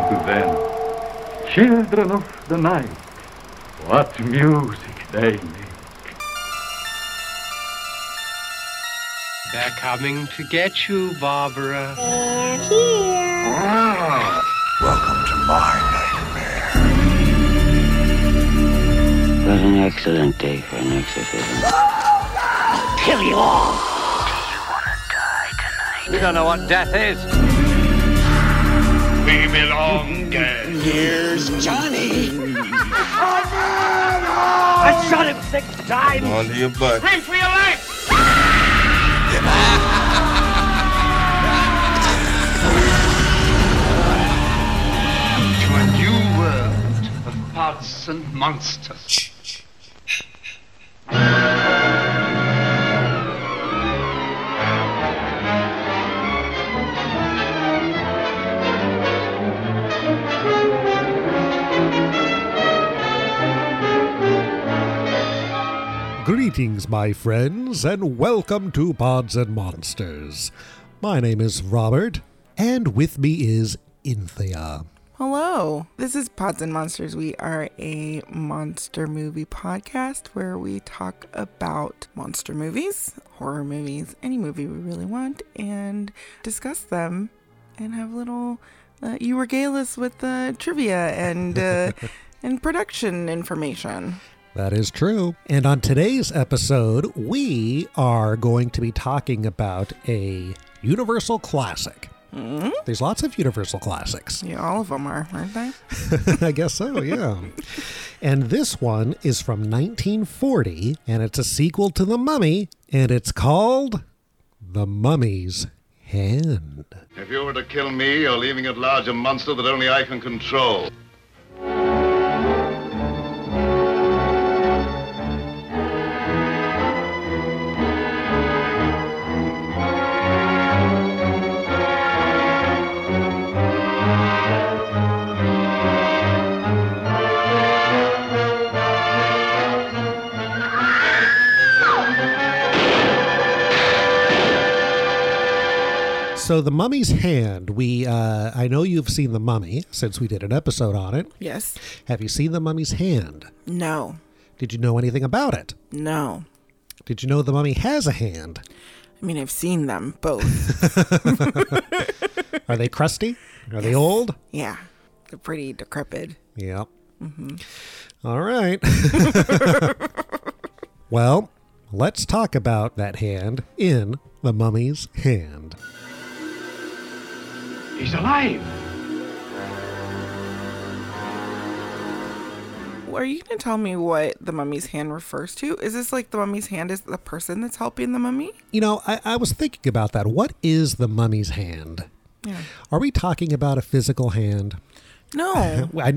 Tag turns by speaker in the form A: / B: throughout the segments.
A: to them. Children of the night, what music they make.
B: They're coming to get you, Barbara.
C: They're here.
D: Welcome to my nightmare.
E: It was an excellent day for an exorcism.
C: Kill you all.
E: Do you want to die tonight? We don't know what death is.
D: We belong.
C: Here's Johnny. I shot him six times.
D: Onto your butt.
C: Run for your life.
F: to a new world of pods and monsters.
G: Greetings, my friends, and welcome to Pods and Monsters. My name is Robert, and with me is Inthea.
H: Hello, this is Pods and Monsters. We are a monster movie podcast where we talk about monster movies, horror movies, any movie we really want, and discuss them and have little. Uh, you regale us with uh, trivia and uh, and production information.
G: That is true. And on today's episode, we are going to be talking about a Universal classic. Mm-hmm. There's lots of Universal classics.
H: Yeah, all of them are, aren't they?
G: I guess so, yeah. and this one is from 1940, and it's a sequel to The Mummy, and it's called The Mummy's Hand.
D: If you were to kill me, you're leaving at large a monster that only I can control.
G: So, The Mummy's Hand, we, uh, I know you've seen The Mummy since we did an episode on it.
H: Yes.
G: Have you seen The Mummy's Hand?
H: No.
G: Did you know anything about it?
H: No.
G: Did you know the mummy has a hand?
H: I mean, I've seen them both.
G: Are they crusty? Are they old?
H: yeah, they're pretty decrepit.
G: Yep. All right. well, let's talk about that hand in the mummy's hand.
A: He's alive.
H: Are you going to tell me what the mummy's hand refers to? Is this like the mummy's hand is the person that's helping the mummy?
G: You know, I, I was thinking about that. What is the mummy's hand?
H: Yeah.
G: Are we talking about a physical hand?
H: No.
G: I,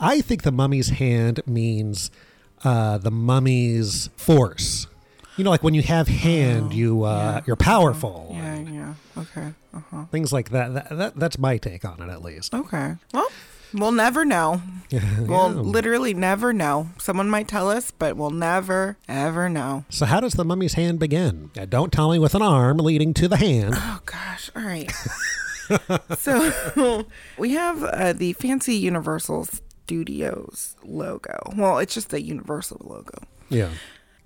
G: I think the mummy's hand means uh, the mummy's force. You know, like when you have hand, you uh, you're powerful.
H: yeah, yeah. Okay. Uh-huh.
G: Things like that. that. That that's my take on it, at least.
H: Okay. Well, we'll never know. We'll literally never know. Someone might tell us, but we'll never, ever know.
G: So, how does the mummy's hand begin? Uh, don't tell me with an arm leading to the hand.
H: Oh, gosh. All right. so we have uh, the fancy Universal Studios logo. Well, it's just the Universal logo.
G: Yeah.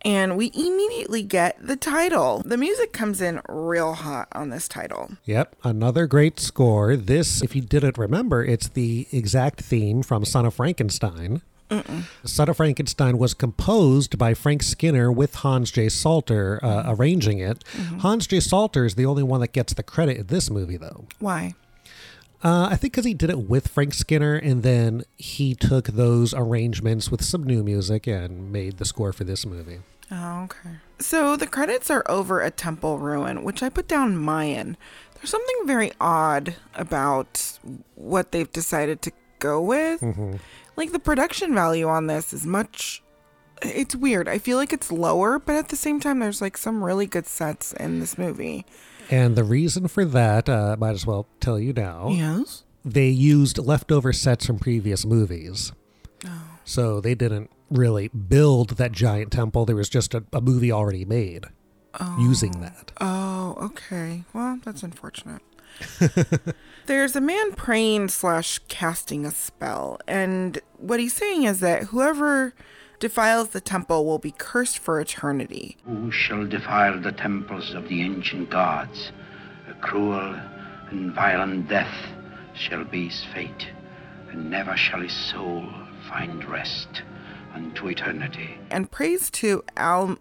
H: And we immediately get the title. The music comes in real hot on this title.
G: Yep. Another great score. This, if you didn't remember, it's the exact theme from Son of Frankenstein. Son of Frankenstein was composed by Frank Skinner with Hans J. Salter uh, arranging it. Hans J. Salter is the only one that gets the credit in this movie, though.
H: Why?
G: Uh, I think because he did it with Frank Skinner, and then he took those arrangements with some new music and made the score for this movie.
H: Oh, okay. So the credits are over a temple ruin, which I put down Mayan. There's something very odd about what they've decided to go with. Like the production value on this is much. It's weird. I feel like it's lower, but at the same time, there's like some really good sets in this movie.
G: And the reason for that, uh, might as well tell you now.
H: Yes.
G: They used leftover sets from previous movies. So they didn't really build that giant temple. There was just a, a movie already made oh. using that.
H: Oh, Oh, okay. Well, that's unfortunate. There's a man praying slash casting a spell, and what he's saying is that whoever defiles the temple will be cursed for eternity.
I: Who shall defile the temples of the ancient gods? A cruel and violent death shall be his fate, and never shall his soul find rest unto eternity.
H: And praise to Al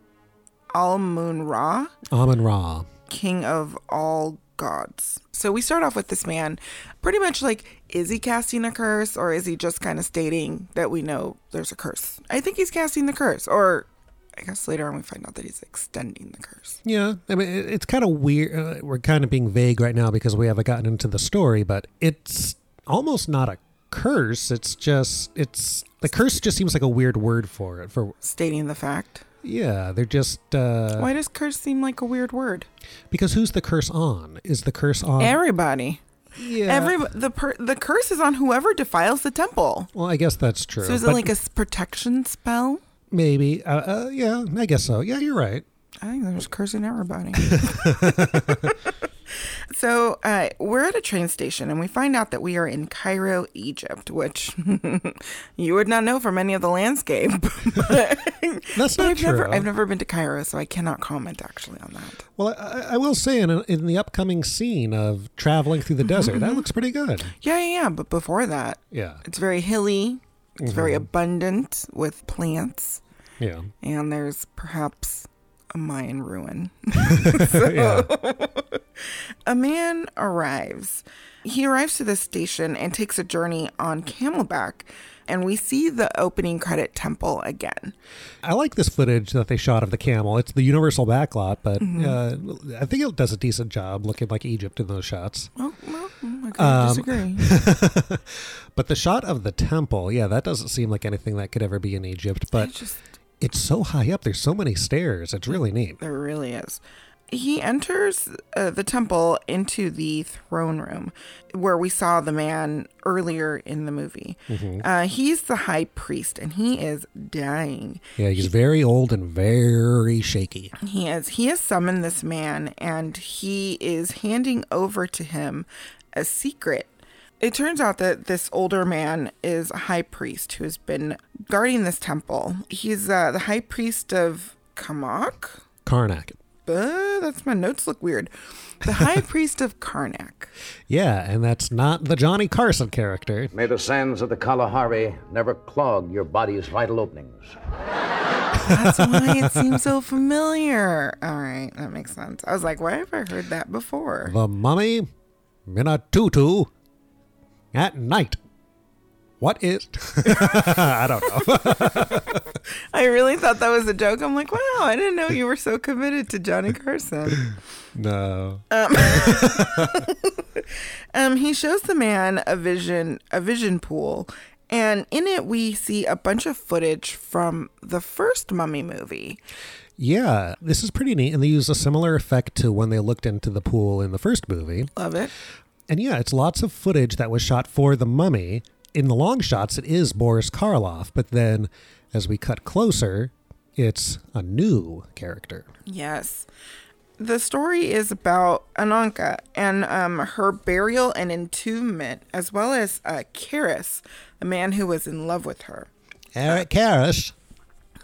H: Al Moon Ra,
G: Amon Ra.
H: king of all gods. So we start off with this man, pretty much like, is he casting a curse or is he just kind of stating that we know there's a curse? I think he's casting the curse, or I guess later on we find out that he's extending the curse.
G: Yeah, I mean, it- it's kind of weird. Uh, we're kind of being vague right now because we haven't gotten into the story, but it's almost not a curse. It's just, it's, the curse just seems like a weird word for it. For,
H: Stating the fact.
G: yeah, they're just, uh,
H: Why does curse seem like a weird word?
G: because who's the curse on? Is the curse on?
H: Everybody.
G: yeah.
H: Every the per, the curse is on whoever defiles the temple.
G: well, I guess that's true.
H: So is it like a protection spell?
G: maybe? Uh, uh, yeah, I guess so. Yeah, you're right.
H: I think there's cursing everybody. so uh, we're at a train station and we find out that we are in Cairo, Egypt, which you would not know from any of the landscape.
G: That's not
H: I've never
G: true.
H: I've never been to Cairo, so I cannot comment actually on that.
G: Well, I, I will say in, in the upcoming scene of traveling through the desert, that looks pretty good.
H: Yeah, yeah, yeah. But before that,
G: Yeah,
H: it's very hilly. It's very
G: Mm-hmm.
H: abundant with plants,
G: yeah,
H: and there's perhaps a Mayan ruin. A man arrives. He arrives to the station and takes a journey on camelback, and we see the opening credit temple again.
G: I like this footage that they shot of the camel. It's the Universal backlot, but
H: Mm-hmm.
G: uh, I think it does a decent job looking like Egypt in those shots.
H: Oh, well, I couldn't
G: Um,
H: disagree.
G: But the shot of the temple, yeah, that doesn't seem like anything that could ever be in Egypt. But
H: It's
G: so high up. There's so many stairs. It's really neat.
H: there really is. He enters uh, the temple into the throne room where we saw the man earlier in the movie.
G: Mm-hmm.
H: Uh, he's the high priest and he is dying.
G: Yeah, he's very old and very shaky.
H: He is. He has summoned this man and he is handing over to him a secret. It turns out that this older man is a high priest who has been guarding this temple. He's uh, the high priest of Kamak.
G: Karnak.
H: Uh, that's my notes look weird. The high priest of Karnak.
G: Yeah, and that's not the Johnny Carson character.
J: May the sands of the Kalahari never clog your body's vital openings.
H: That's why it seems so familiar. All right, that makes sense. I was like, why have I heard that before?
G: The mummy in a tutu at night. What is. I don't know.
H: I really thought that was a joke. I'm like, wow, I didn't know you were so committed to Johnny Carson.
G: No.
H: Um, he shows the man a vision, a vision pool, and in it we see a bunch of footage from the first Mummy movie.
G: Yeah, this is pretty neat. And they use a similar effect to when they looked into the pool in the first movie.
H: Love it.
G: And yeah, it's lots of footage that was shot for the mummy. In the long shots, it is Boris Karloff, but then as we cut closer, it's a new character.
H: Yes. The story is about Ananka and um, her burial and entombment, as well as uh, Kharis, a man who was in love with her.
G: Eric Kharis.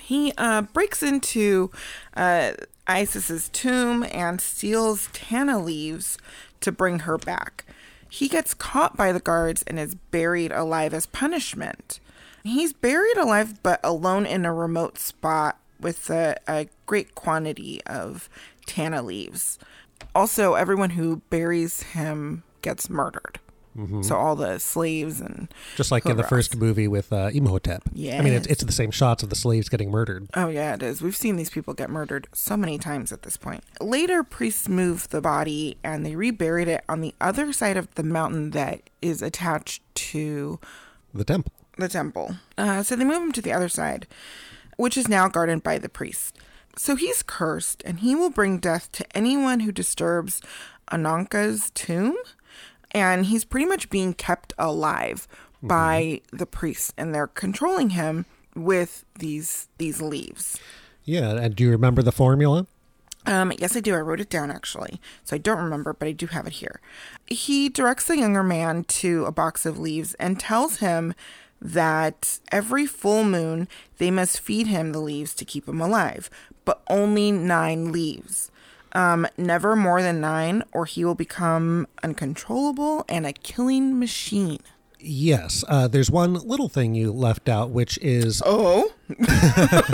H: He uh, breaks into uh, Isis's tomb and steals Tana leaves to bring her back. He gets caught by the guards and is buried alive as punishment. He's buried alive, but alone in a remote spot with a, a great quantity of Tana leaves. Also, everyone who buries him gets murdered. So all the slaves and
G: Just like in the first movie with uh, Imhotep. Yeah, I mean, it's, it's the same shots of the slaves getting murdered.
H: Oh, yeah, it is. We've seen these people get murdered so many times at this point. Later, priests moved the body and they reburied it on the other side of the mountain that is attached to
G: The temple.
H: the temple. Uh, so they move him to the other side, which is now guarded by the priest. So he's cursed and he will bring death to anyone who disturbs Ananka's tomb. And he's pretty much being kept alive by the priests, and they're controlling him with these these leaves.
G: Yeah, and do you remember the formula?
H: Um, yes, I do. I wrote it down actually. So I don't remember, but I do have it here. He directs the younger man to a box of leaves and tells him that every full moon they must feed him the leaves to keep him alive, but only nine leaves. Um, never more than nine, or he will become uncontrollable and a killing machine.
G: Yes, uh, there's one little thing you left out, which is
H: oh,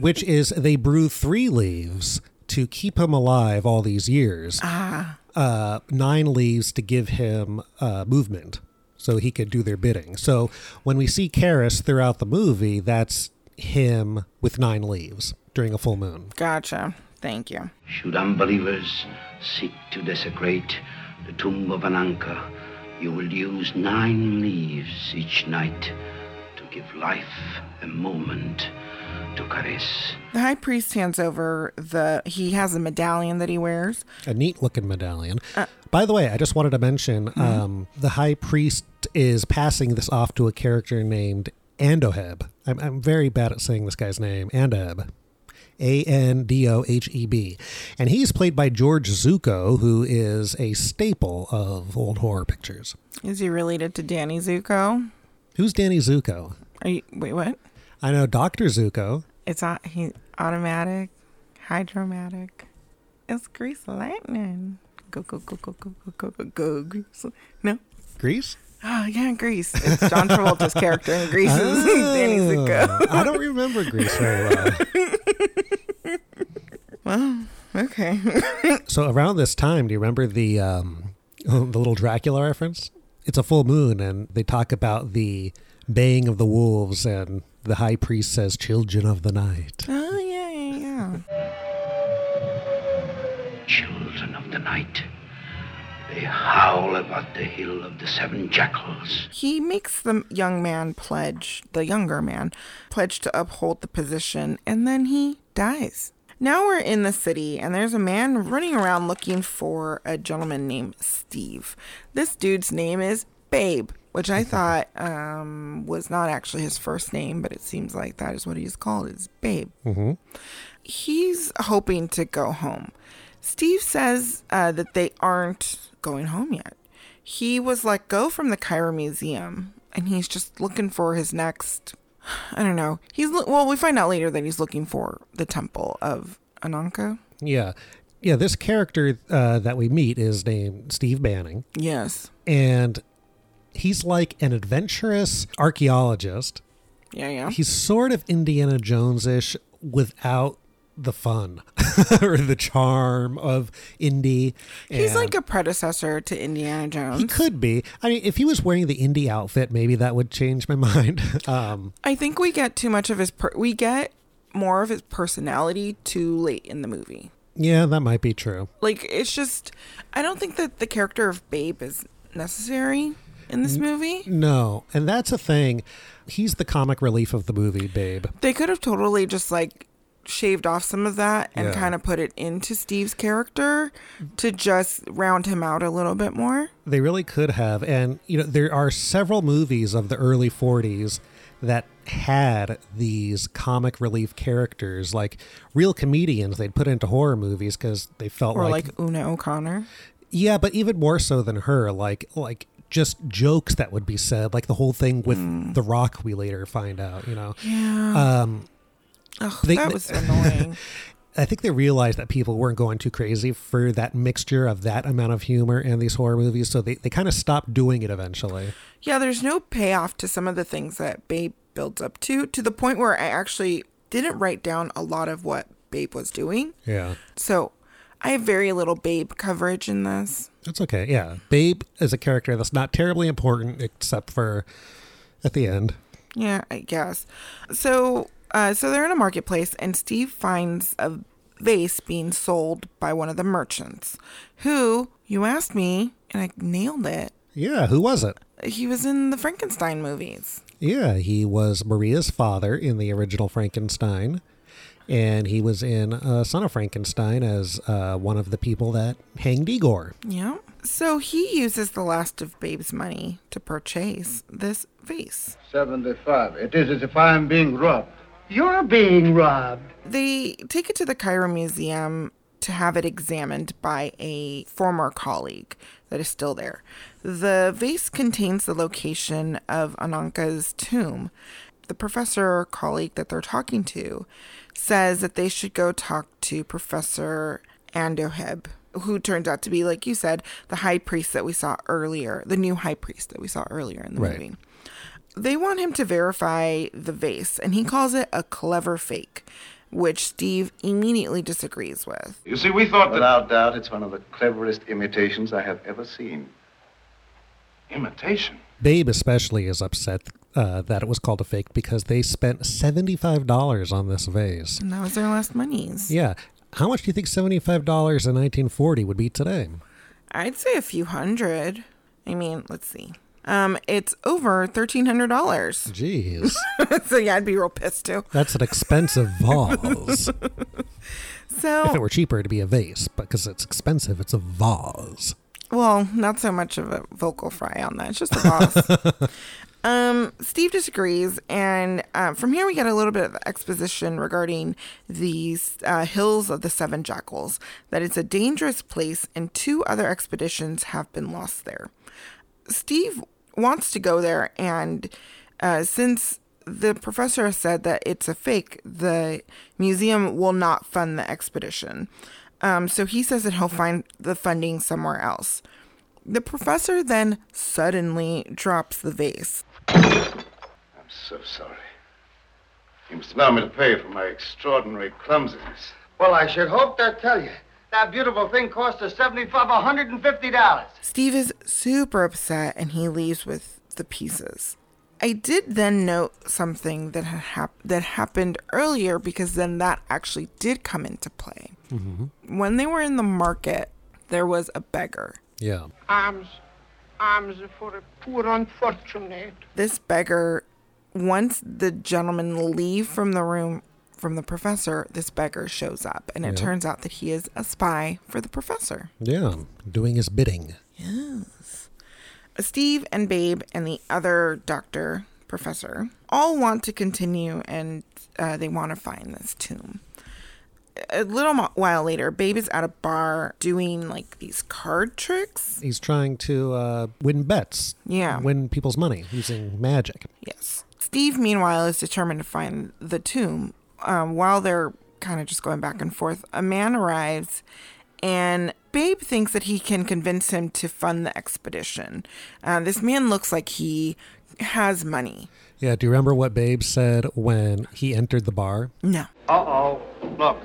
G: which is they brew three leaves to keep him alive all these years.
H: Ah,
G: uh, nine leaves to give him uh, movement, so he could do their bidding. So when we see Kharis throughout the movie, that's him with nine leaves during a full moon.
H: gotcha. Thank you.
I: Should unbelievers seek to desecrate the tomb of Ananka, you will use nine leaves each night to give life a moment to Kharis.
H: The high priest hands over the. He has a medallion that he wears.
G: A neat looking medallion. By the way, I just wanted to mention um, the high priest is passing this off to a character named Andoheb. I'm, I'm very bad at saying this guy's name. Andoheb. A N D O H E B. And he's played by George Zucco, who is a staple of old horror pictures.
H: Is he related to Danny Zuko?
G: Who's Danny Zuko?
H: Are you, wait, what?
G: I know Dr. Zuko.
H: It's he automatic, hydromatic. It's grease lightning. Go go go go go go go go go grease. No.
G: Grease?
H: Oh yeah, Grease. It's John Travolta's character in Grease. is Danny Zuko.
G: Oh, I don't remember Grease very well.
H: Well, okay.
G: So around this time, do you remember the um, the little Dracula reference? It's a full moon, and they talk about the baying of the wolves, and the high priest says, "Children of the night."
H: oh yeah, yeah, yeah.
I: Children of the night. They howl about the hill of the seven jackals.
H: He makes the young man pledge, the younger man, pledge to uphold the position, and then he dies. Now we're in the city, and there's a man running around looking for a gentleman named Steve. This dude's name is Babe, which I thought um, was not actually his first name, but it seems like that is what he's called, is Babe.
G: Mm-hmm.
H: He's hoping to go home. Steve says uh, that they aren't going home yet. He was let go from the Cairo Museum, and he's just looking for his next. I don't know. He's well. We find out later that he's looking for the Temple of Ananka.
G: Yeah, yeah. This character uh, that we meet is named Steve Banning,
H: Yes.
G: and he's like an adventurous archaeologist.
H: Yeah. Yeah.
G: He's sort of Indiana Jones-ish without the fun or the charm of Indy.
H: He's
G: and-
H: like a predecessor to Indiana Jones.
G: He could be. I mean, if he was wearing the Indy outfit, maybe that would change my mind. Um,
H: I think we get too much of his. Per- we get more of his personality too late in the movie.
G: yeah, that might be true.
H: Like it's just, I don't think that the character of Babe is necessary in this movie.
G: No, and that's a thing. He's the comic relief of the movie, babe.
H: They could have totally just like shaved off some of that and
G: Yeah.
H: kind of put it into Steve's character to just round him out a little bit more.
G: They really could have. And, you know, there are several movies of the early 40s that had these comic relief characters, like real comedians they'd put into horror movies because they felt
H: Or
G: like,
H: like Una O'Connor.
G: yeah, but even more so than her, like, like just jokes that would be said, like the whole thing with The Rock, we later find out, you know.
H: Yeah.
G: Um,
H: Ugh,
G: they-
H: that was annoying.
G: I think they realized that people weren't going too crazy for that mixture of that amount of humor in these horror movies, so they, they kind of stopped doing it eventually.
H: Yeah, there's no payoff to some of the things that Babe builds up to, to the point where I actually didn't write down a lot of what Babe was doing.
G: Yeah.
H: So I have very little Babe coverage in this.
G: That's okay. Yeah. Babe is a character that's not terribly important except for at the end.
H: Yeah, I guess. So, uh, so they're in a marketplace, and Steve finds a vase being sold by one of the merchants, who you asked me, and I nailed it.
G: Yeah. Who was it?
H: He was in the Frankenstein movies.
G: Yeah. He was Maria's father in the original Frankenstein. And he was in uh, Son of Frankenstein as uh, one of the people that hanged Igor.
H: Yeah. So he uses the last of Babe's money to purchase this vase.
F: 75. It is as if I am being robbed.
C: You're being robbed.
H: They take it to the Cairo Museum to have it examined by a former colleague that is still there. The vase contains the location of Ananka's tomb. The professor colleague that they're talking to says that they should go talk to Professor Andoheb, who turns out to be, like you said, the high priest that we saw earlier, the new high priest that we saw earlier in the
G: Right.
H: movie. They want him to verify the vase, and he calls it a clever fake, which Steve immediately disagrees with.
D: You see, we thought that.
K: Without doubt, it's one of the cleverest imitations I have ever seen.
D: Imitation?
G: Babe especially is upset uh, that it was called a fake because they spent seventy-five dollars on this vase.
H: And that was their last monies.
G: Yeah, how much do you think seventy-five dollars in nineteen forty would be today?
H: I'd say a few hundred. I mean, let's see. Um, it's over thirteen hundred dollars.
G: Jeez,
H: so yeah, I'd be real pissed too.
G: that's an expensive vase.
H: So
G: if it were cheaper, it'd be a vase, but because it's expensive, it's a vase.
H: Well, not so much of a vocal fry on that. It's just a boss. um, Steve disagrees, and uh, from here we get a little bit of exposition regarding these uh, hills of the Seven Jackals. That it's a dangerous place, and two other expeditions have been lost there. Steve wants to go there, and uh, since the professor has said that it's a fake, the museum will not fund the expedition. Um, so he says that he'll find the funding somewhere else. The professor then suddenly drops the vase.
D: I'm so sorry. You must allow me to pay for my extraordinary clumsiness.
C: Well, I should hope they'll tell you. That beautiful thing cost us seventy-five, hundred and fifty dollars.
H: Steve is super upset and he leaves with the pieces. I did then note something that had hap- that happened earlier because then that actually did come into play.
G: Mm-hmm.
H: When they were in the market, there was a beggar.
G: Yeah.
L: Arms, arms for a poor unfortunate.
H: This beggar, once the gentlemen leave from the room from the professor, this beggar shows up, and it
G: Yeah.
H: turns out that he is a spy for the professor.
G: Yeah, doing his bidding.
H: Yes. Steve and Babe and the other doctor, professor, all want to continue and uh, they want to find this tomb. A little while later, Babe is at a bar doing like these card tricks.
G: He's trying to uh, win bets.
H: Yeah.
G: Win people's money using magic.
H: Yes. Steve, meanwhile, is determined to find the tomb. Um, while they're kind of just going back and forth, a man arrives, and Babe thinks that he can convince him to fund the expedition. Uh, this man looks like he has money.
G: Yeah, do you remember what Babe said when he entered the bar?
H: No.
C: Uh-oh. Look,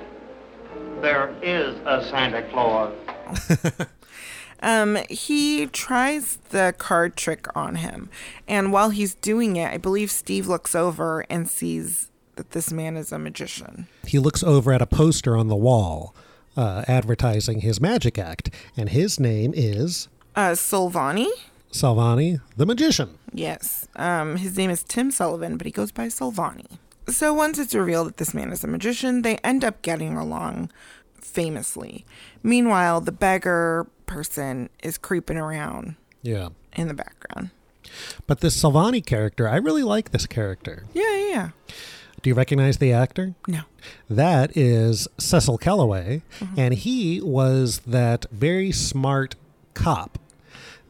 C: there is a Santa Claus.
H: Um, he tries the card trick on him, and while he's doing it, I believe Steve looks over and sees that this man is a magician.
G: He looks over at a poster on the wall uh, advertising his magic act, and his name is
H: Uh, Solvani?
G: Salvani the Magician.
H: Yes. Um, his name is Tim Sullivan, but he goes by Solvani. So once it's revealed that this man is a magician, they end up getting along famously. Meanwhile, the beggar person is creeping around
G: Yeah.
H: in the background.
G: But this Solvani character, I really like this character.
H: Yeah, yeah, yeah.
G: Do you recognize the actor?
H: No.
G: That is Cecil Kellaway, and he was that very smart cop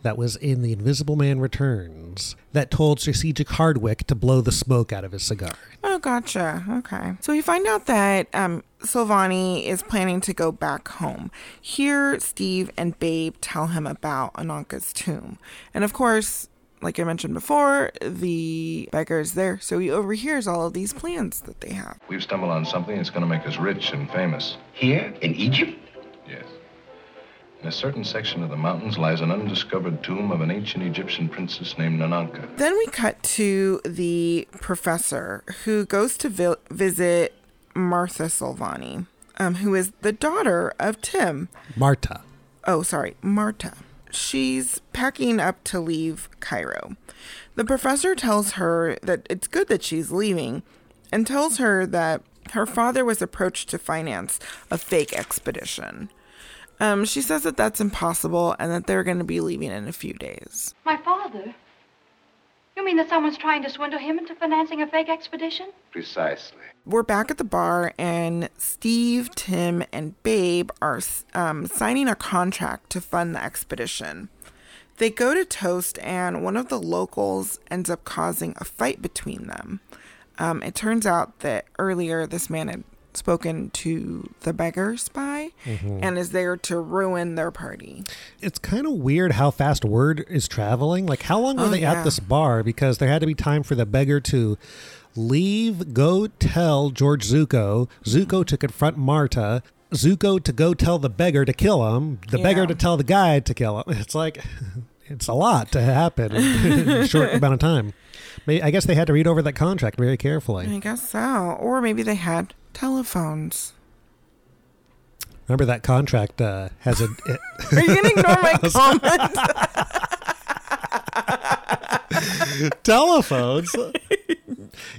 G: that was in The Invisible Man Returns that told Sir Cedric Hardwicke to blow the smoke out of his cigar.
H: Oh, gotcha. Okay. So we find out that um, Solvani is planning to go back home. Here, Steve and Babe tell him about Ananka's tomb. And of course, like I mentioned before, the beggar is there, so he overhears all of these plans that they have.
M: We've stumbled on something that's going to make us rich and famous.
I: Here in Egypt?
M: Yes. In a certain section of the mountains lies an undiscovered tomb of an ancient Egyptian princess named Ananka.
H: Then we cut to the professor who goes to vi- visit Martha Solvani, um, who is the daughter of Tim.
G: Marta.
H: Oh, sorry, Marta. She's packing up to leave Cairo. The professor tells her that it's good that she's leaving and tells her that her father was approached to finance a fake expedition. Um, she says that that's impossible and that they're going to be leaving in a few days.
N: My father? You mean that someone's trying to swindle him into financing a fake expedition?
D: Precisely.
H: We're back at the bar, and Steve, Tim, and Babe are um, signing a contract to fund the expedition. They go to toast, and one of the locals ends up causing a fight between them. Um, it turns out that earlier this man had spoken to the beggar spy
G: Mhm.
H: and is there to ruin their party.
G: It's kind of weird how fast word is traveling. Like, how long were
H: Oh,
G: they
H: yeah.
G: at this bar? Because there had to be time for the beggar to leave, go tell George Zucco, Zucco to confront Marta, Zucco to go tell the beggar to kill him, the beggar to tell the guy to kill him. It's like, it's a lot to happen in a short amount of time. I guess they had to read over that contract very carefully.
H: I guess so. Or maybe they had telephones.
G: Remember that contract uh, has a. It,
H: Are you going to ignore my comment?
G: telephones.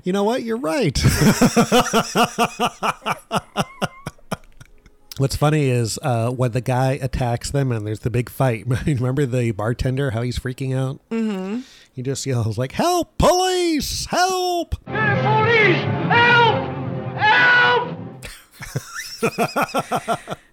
G: You know what? You're right. What's funny is uh, when the guy attacks them and there's the big fight. Remember the bartender? How he's freaking out.
H: mm-hmm.
G: He just yells like, "Help! Police! Help!"
L: Police! Help! Help!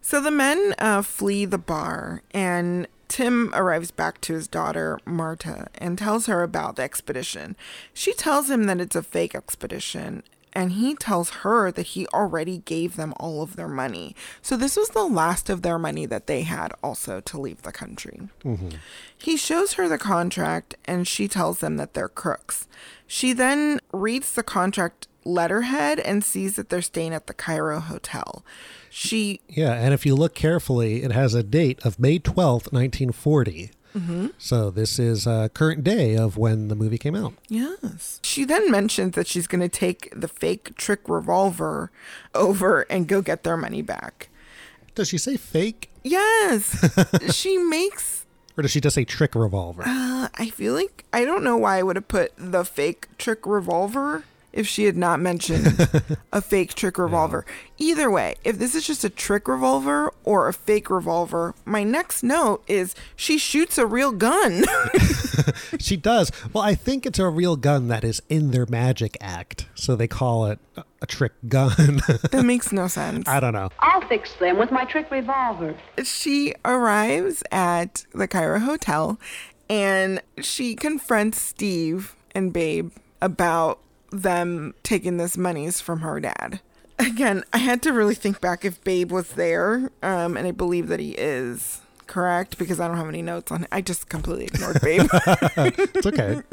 H: So the men uh, flee the bar, and Tim arrives back to his daughter, Marta, and tells her about the expedition. She tells him that it's a fake expedition, and he tells her that he already gave them all of their money. So this was the last of their money that they had also to leave the country. He shows her the contract and she tells them that they're crooks. She then reads the contract letterhead and sees that they're staying at the Cairo Hotel. She
G: Yeah, and if you look carefully, it has a date of May twelfth, nineteen forty.
H: Mhm.
G: So this is uh, current day of when the movie came out.
H: Yes. She then mentions that she's going to take the fake trick revolver over and go get their money back.
G: Does she say fake,
H: Yes. she makes
G: or does she just say trick revolver?
H: uh, I feel like I don't know why I would have put the fake trick revolver if she had not mentioned a fake trick revolver. Either way, if this is just a trick revolver or a fake revolver, my next note is she shoots a real gun.
G: she does. Well, I think it's a real gun that is in their magic act, so they call it a- a trick gun.
H: that makes no sense.
G: I don't know.
N: I'll fix them with my trick revolver.
H: she arrives at the Cairo Hotel and she confronts Steve and Babe about them taking this monies from her dad. Again, I had to really think back if Babe was there, um, and I believe that he is correct because I don't have any notes on it. I just completely ignored Babe.
G: it's okay.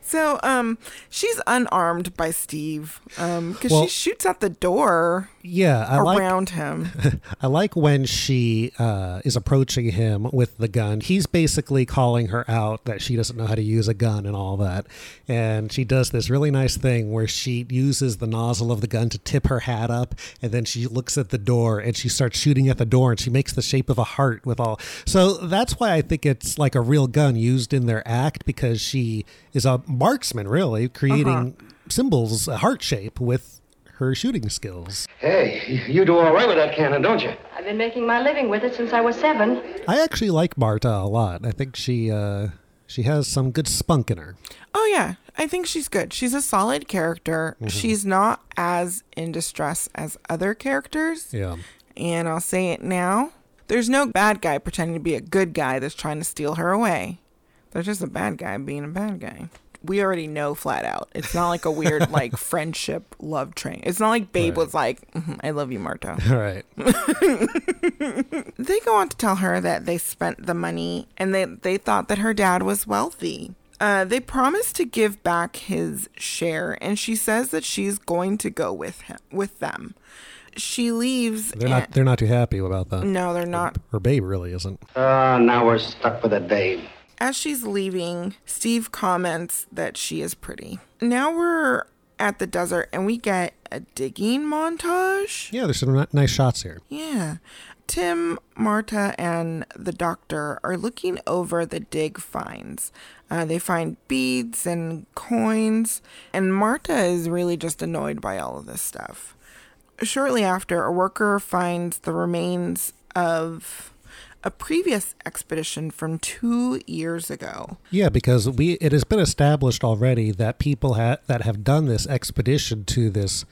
H: So, um, she's unarmed by Steve, um, because
G: Well-
H: she shoots at the door
G: Yeah, I like
H: around him.
G: I like when she uh, is approaching him with the gun. He's basically calling her out that she doesn't know how to use a gun and all that. And she does this really nice thing where she uses the nozzle of the gun to tip her hat up, and then she looks at the door and she starts shooting at the door, and she makes the shape of a heart with all. So that's why I think it's like a real gun used in their act because she is a marksman, really, creating symbols, a heart shape with her shooting skills.
O: Hey, you do all right with that cannon, don't you?
N: I've been making my living with it since I was seven.
G: I actually like Marta a lot. I think she uh, she has some good spunk in her.
H: Oh yeah, I think she's good. She's a solid character.
G: Mhm.
H: She's not as in distress as other characters.
G: Yeah.
H: And I'll say it now. There's no bad guy pretending to be a good guy that's trying to steal her away. There's just a bad guy being a bad guy. We already know flat out. It's not like a weird like friendship love train. It's not like Babe was like, "Mhm, "I love you, Marta."
G: All right.
H: they go on to tell her that they spent the money and they, they thought that her dad was wealthy. Uh, they promise to give back his share, and she says that she's going to go with him with them. She leaves.
G: They're
H: and-
G: not they're not too happy about that.
H: No, they're not.
G: Her babe really isn't.
O: Uh, now we're stuck with a Dave.
H: As she's leaving, Steve comments that she is pretty. Now we're at the desert and we get a digging montage.
G: Yeah, there's some nice shots here.
H: Yeah. Tim, Marta, and the doctor are looking over the dig finds. Uh, they find beads and coins, and Marta is really just annoyed by all of this stuff. Shortly after, a worker finds the remains of a previous expedition from two years ago.
G: Yeah, because we it has been established already that people ha- that have done this expedition to this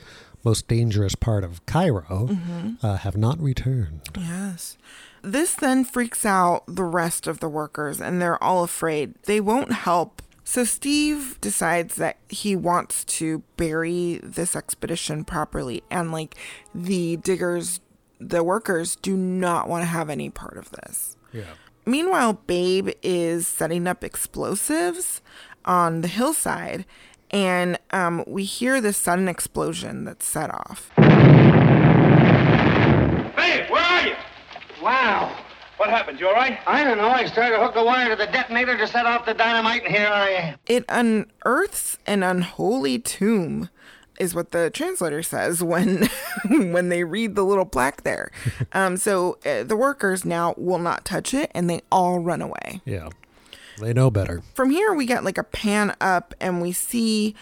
G: most dangerous part of Cairo
H: Mhm.
G: uh, have not returned.
H: Yes. This then freaks out the rest of the workers, and they're all afraid they won't help. So Steve decides that he wants to bury this expedition properly, and like the diggers, the workers do not want to have any part of this.
G: Yeah.
H: Meanwhile, Babe is setting up explosives on the hillside, and um, we hear this sudden explosion that's set off.
C: Babe, where are you? Wow. What happened? You all right? I don't know. I started to hook the wire to the detonator to set off the dynamite, and here I am.
H: It unearths an unholy tomb, is what the translator says when when they read the little plaque there. Um, so uh, the workers now will not touch it, and they all run away.
G: Yeah. They know better.
H: From here, we get like a pan up, and we see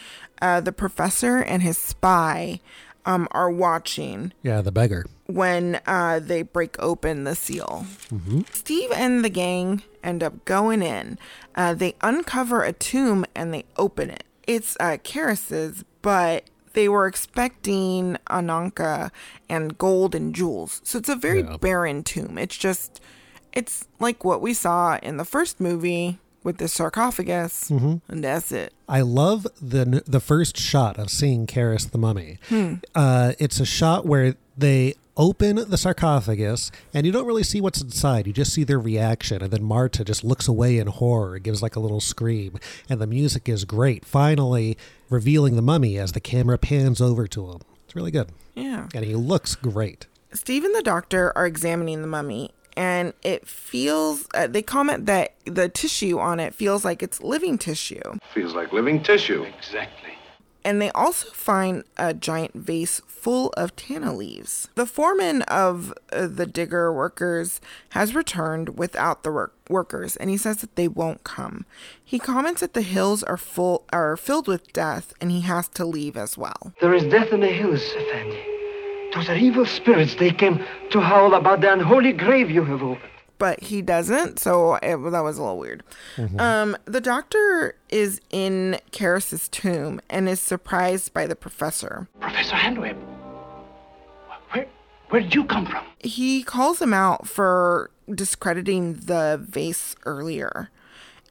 H: uh, the professor and his spy um, are watching
G: Yeah, the beggar.
H: when uh, they break open the seal.
G: hmm
H: Steve and the gang end up going in. Uh, they uncover a tomb and they open it. It's uh, Kharis's, but they were expecting Ananka and gold and jewels. So it's a very
G: Yeah.
H: barren tomb. It's just, it's like what we saw in the first movie with the sarcophagus,
G: Mhm.
H: and that's it.
G: I love the the first shot of seeing Kharis the mummy.
H: Hmm.
G: Uh, it's a shot where they open the sarcophagus and you don't really see what's inside. You just see their reaction, and then Marta just looks away in horror, and gives like a little scream, and the music is great. Finally, revealing the mummy as the camera pans over to him. It's really good,
H: Yeah.
G: and he looks great.
H: Steve and the doctor are examining the mummy, and it feels, uh, they comment that the tissue on it feels like it's living tissue.
M: Feels like living tissue. Exactly.
H: And they also find a giant vase full of tana leaves. The foreman of uh, the digger workers has returned without the work- workers, and he says that they won't come. He comments that the hills are full are filled with death, and he has to leave as well.
O: There is death in the hills, Effendi. Those are evil spirits. They came to howl about the unholy grave you have opened.
H: But he doesn't. So it, that was a little weird. Um, the doctor is in Kharis's tomb and is surprised by the professor.
I: Professor Andoheb, where, where did you come from?
H: He calls him out for discrediting the vase earlier.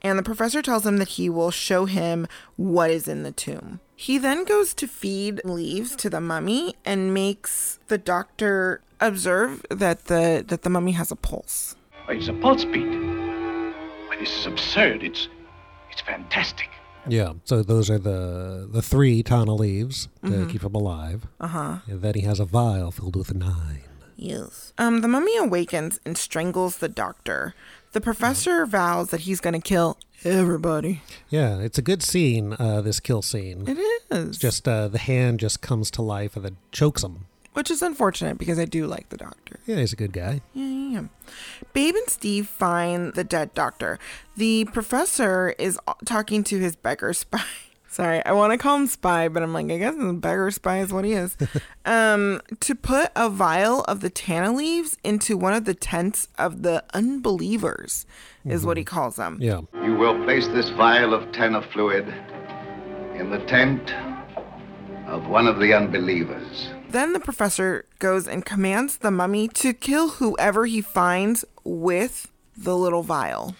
H: And the professor tells him that he will show him what is in the tomb. He then goes to feed leaves to the mummy and makes the doctor observe that the that the mummy has a pulse.
I: Why, it's a pulse beat. Why, this is absurd. It's, it's fantastic.
G: Yeah, so those are the the three tana leaves to
H: Mhm.
G: keep him alive.
H: Uh-huh.
G: And then he has a vial filled with nine.
H: Yes. Um, the mummy awakens and strangles the doctor. The professor vows that he's going to kill everybody.
G: Yeah, it's a good scene. Uh, this kill scene.
H: It is. It is.
G: Just uh, the hand just comes to life and then chokes him.
H: Which is unfortunate because I do like the doctor.
G: Yeah, he's a good guy.
H: Yeah, yeah, yeah. Babe and Steve find the dead doctor. The professor is talking to his beggar spy. Sorry, I want to call him spy, but I'm like, I guess the beggar spy is what he is. um, to put a vial of the tana leaves into one of the tents of the unbelievers, is what he calls them.
G: Yeah.
D: You will place this vial of tana fluid in the tent of one of the unbelievers.
H: Then the professor goes and commands the mummy to kill whoever he finds with the little vial.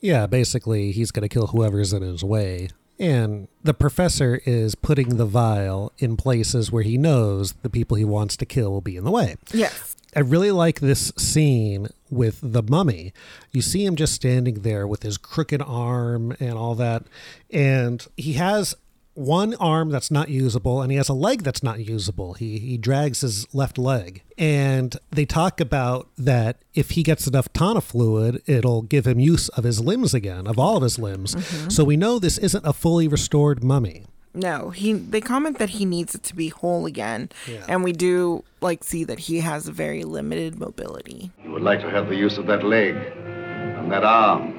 G: Yeah, basically, he's going to kill whoever's in his way. And the professor is putting the vial in places where he knows the people he wants to kill will be in the way.
H: Yes.
G: I really like this scene with the mummy. You see him just standing there with his crooked arm and all that. And he has one arm that's not usable and he has a leg that's not usable. He he drags his left leg. And they talk about that if he gets enough tana fluid, it'll give him use of his limbs again, of all of his limbs.
H: Mhm.
G: So we know this isn't a fully restored mummy.
H: No, he they comment that he needs it to be whole again.
G: Yeah.
H: And we do like see that he has very limited mobility.
D: You would like to have the use of that leg and that arm.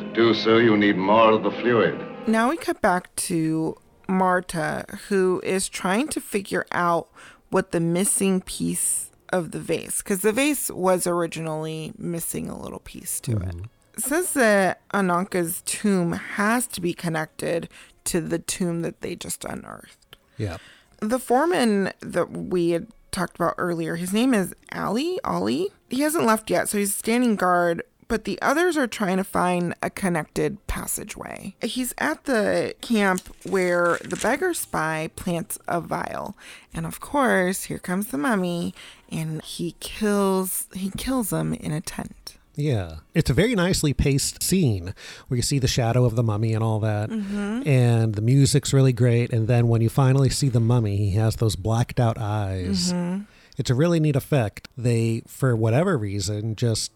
D: To do so, you need more of the fluid.
H: Now we cut back to Marta, who is trying to figure out what the missing piece of the vase because the vase was originally missing a little piece to it. Mm-hmm. It says that Ananka's tomb has to be connected to the tomb that they just unearthed.
G: Yeah.
H: The foreman that we had talked about earlier, his name is Ali. Ali. He hasn't left yet, so he's standing guard. But the others are trying to find a connected passageway. He's at the camp where the beggar spy plants a vial, and of course, here comes the mummy, and he kills he kills him in a tent.
G: Yeah. It's a very nicely paced scene where you see the shadow of the mummy and all that.
H: Mhm.
G: And the music's really great. And then when you finally see the mummy, he has those blacked out eyes.
H: Mhm.
G: It's a really neat effect. They, for whatever reason, just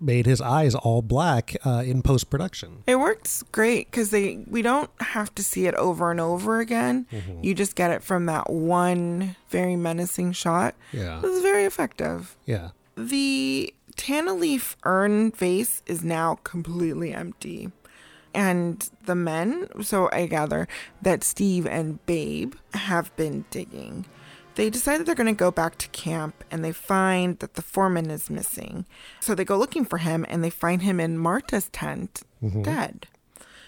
G: made his eyes all black uh, in post production.
H: It works great because they we don't have to see it over and over again.
G: Mhm.
H: You just get it from that one very menacing shot.
G: Yeah.
H: It was very effective.
G: Yeah.
H: The Tana leaf urn vase is now completely empty. And the men, so I gather that Steve and Babe have been digging. They decide that they're going to go back to camp and they find that the foreman is missing. So they go looking for him and they find him in Marta's tent,
G: Mhm.
H: dead.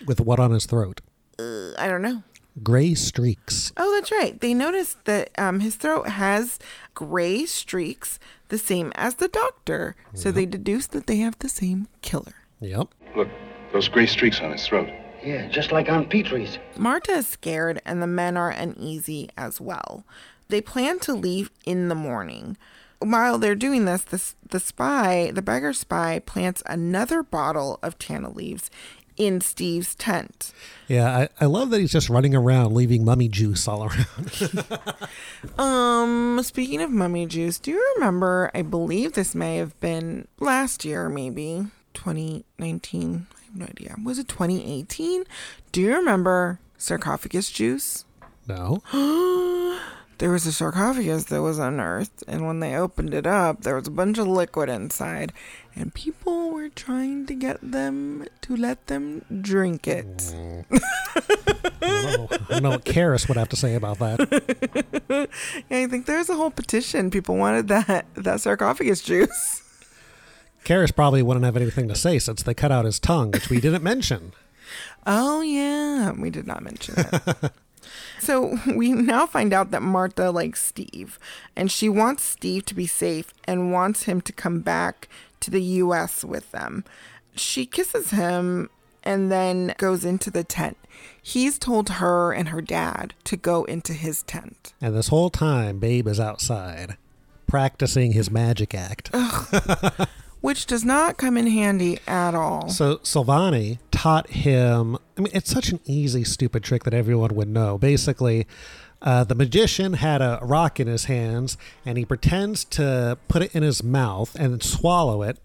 G: With what on his throat?
H: Uh, I don't know.
G: Gray streaks.
H: Oh, that's right. They noticed that um, his throat has gray streaks, the same as the doctor. So they deduce that they have the same killer.
G: Yep.
M: Look, those gray streaks on his throat.
O: Yeah, just like on Petrie's.
H: Marta is scared, and the men are uneasy as well. They plan to leave in the morning. While they're doing this, the, the spy, the beggar spy, plants another bottle of Tana leaves in Steve's tent.
G: Yeah, I, I love that he's just running around leaving mummy juice all around.
H: Um, speaking of mummy juice, do you remember? I believe this may have been last year, maybe 2019. I have no idea. Was it 2018? Do you remember sarcophagus juice?
G: no.
H: There was a sarcophagus that was unearthed, and when they opened it up, there was a bunch of liquid inside, and people were trying to get them to let them drink it.
G: I don't know what Kharis would have to say about that.
H: yeah, I think there's a whole petition. People wanted that that sarcophagus juice.
G: Kharis probably wouldn't have anything to say since they cut out his tongue, which we didn't mention.
H: Oh yeah, we did not mention it. so we now find out that Martha likes Steve, and she wants Steve to be safe and wants him to come back to the U.S. with them. She kisses him and then goes into the tent. He's told her and her dad to go into his tent.
G: And this whole time, Babe is outside practicing his magic act.
H: Which does not come in handy at all.
G: So Solvani taught him. I mean, it's such an easy, stupid trick that everyone would know. Basically, uh, the magician had a rock in his hands, and he pretends to put it in his mouth and swallow it,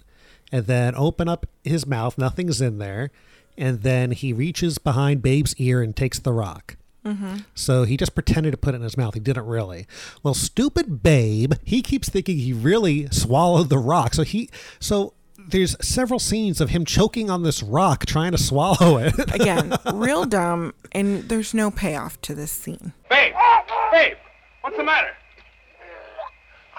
G: and then open up his mouth. Nothing's in there, and then he reaches behind Babe's ear and takes the rock.
H: Mhm.
G: So he just pretended to put it in his mouth. He didn't really. Well, stupid Babe, he keeps thinking he really swallowed the rock. So he so there's several scenes of him choking on this rock trying to swallow it.
H: Again, real dumb, and there's no payoff to this scene.
C: Babe! Babe! What's the matter?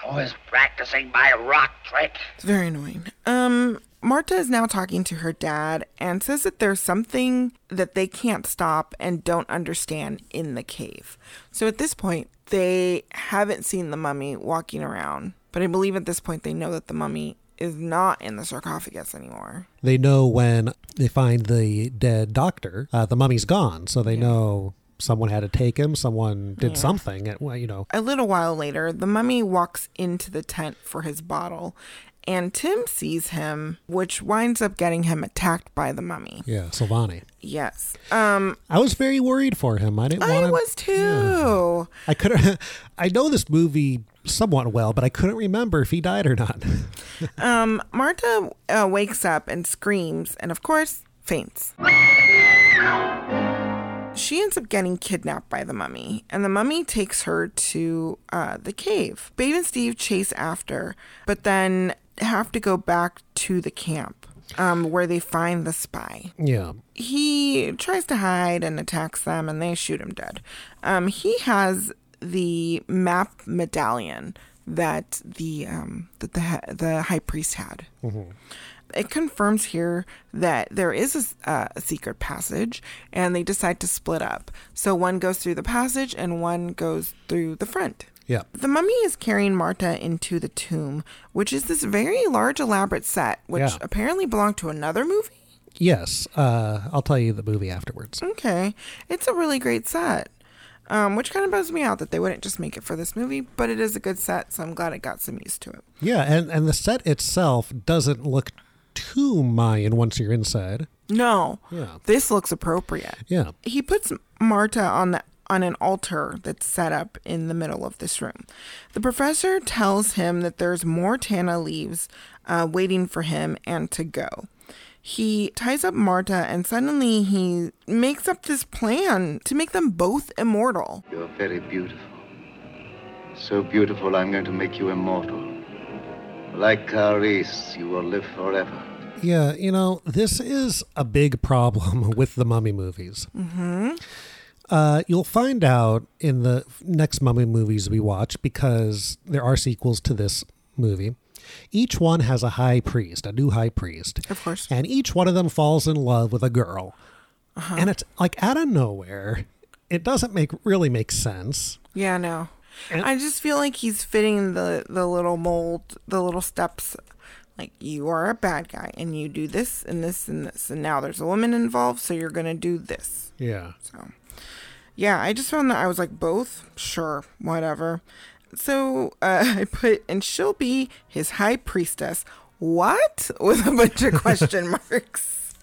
P: I was practicing my rock trick.
H: It's very annoying. Um, Marta is now talking to her dad and says that there's something that they can't stop and don't understand in the cave. So at this point, they haven't seen the mummy walking around, but I believe at this point they know that the mummy is not in the sarcophagus anymore.
G: they know when they find the dead doctor, uh, the mummy's gone. So they know someone had to take him, someone did
H: Yeah.
G: something. At, well, you know,
H: A little while later, the mummy walks into the tent for his bottle, and Tim sees him, which winds up getting him attacked by the mummy.
G: yeah, Solvani.
H: Yes. Um,
G: I was very worried for him. I didn't
H: I
G: want
H: was too.
G: I couldn't. I know this movie somewhat well, but I couldn't remember if he died or not.
H: Um, Marta uh, wakes up and screams, and of course, faints. She ends up getting kidnapped by the mummy, and the mummy takes her to uh, the cave. Babe and Steve chase after, but then have to go back to the camp um, where they find the spy.
G: yeah.
H: He tries to hide and attacks them, and they shoot him dead. Um, he has the map medallion that the um, that the the high priest had.
G: Mhm.
H: It confirms here that there is a, uh, a secret passage, and they decide to split up. So one goes through the passage, and one goes through the front.
G: Yeah.
H: The mummy is carrying Marta into the tomb, which is this very large, elaborate set, which
G: Yeah.
H: apparently belonged to another movie.
G: Yes, uh, I'll tell you the movie afterwards.
H: Okay, it's a really great set. Um, which kind of bums me out that they wouldn't just make it for this movie, but it is a good set, so I'm glad I got some use to it.
G: Yeah, and, and the set itself doesn't look too Mayan once you're inside.
H: No,
G: Yeah.
H: this looks appropriate.
G: Yeah.
H: He puts Marta on the on an altar that's set up in the middle of this room. The professor tells him that there's more Tana leaves uh, waiting for him and to go. He ties up Marta and suddenly he makes up this plan to make them both immortal.
D: You're very beautiful. So beautiful, I'm going to make you immortal. Like Kharis, you will live forever.
G: Yeah, you know, this is a big problem with the mummy movies.
H: Mm-hmm.
G: Uh, you'll find out in the next mummy movies we watch because there are sequels to this movie. Each one has a high priest, a new high priest.
H: Of course.
G: And each one of them falls in love with a girl.
H: Uh-huh.
G: And it's like out of nowhere. It doesn't make really make sense.
H: Yeah, no. I just feel like he's fitting the the little mold, the little steps. Like you are a bad guy, and you do this and this and this, and now there's a woman involved, so you're gonna do this.
G: Yeah.
H: So, yeah, I just found that I was like both. Sure, whatever. So uh, I put, and she'll be his high priestess. What? With a bunch of question marks.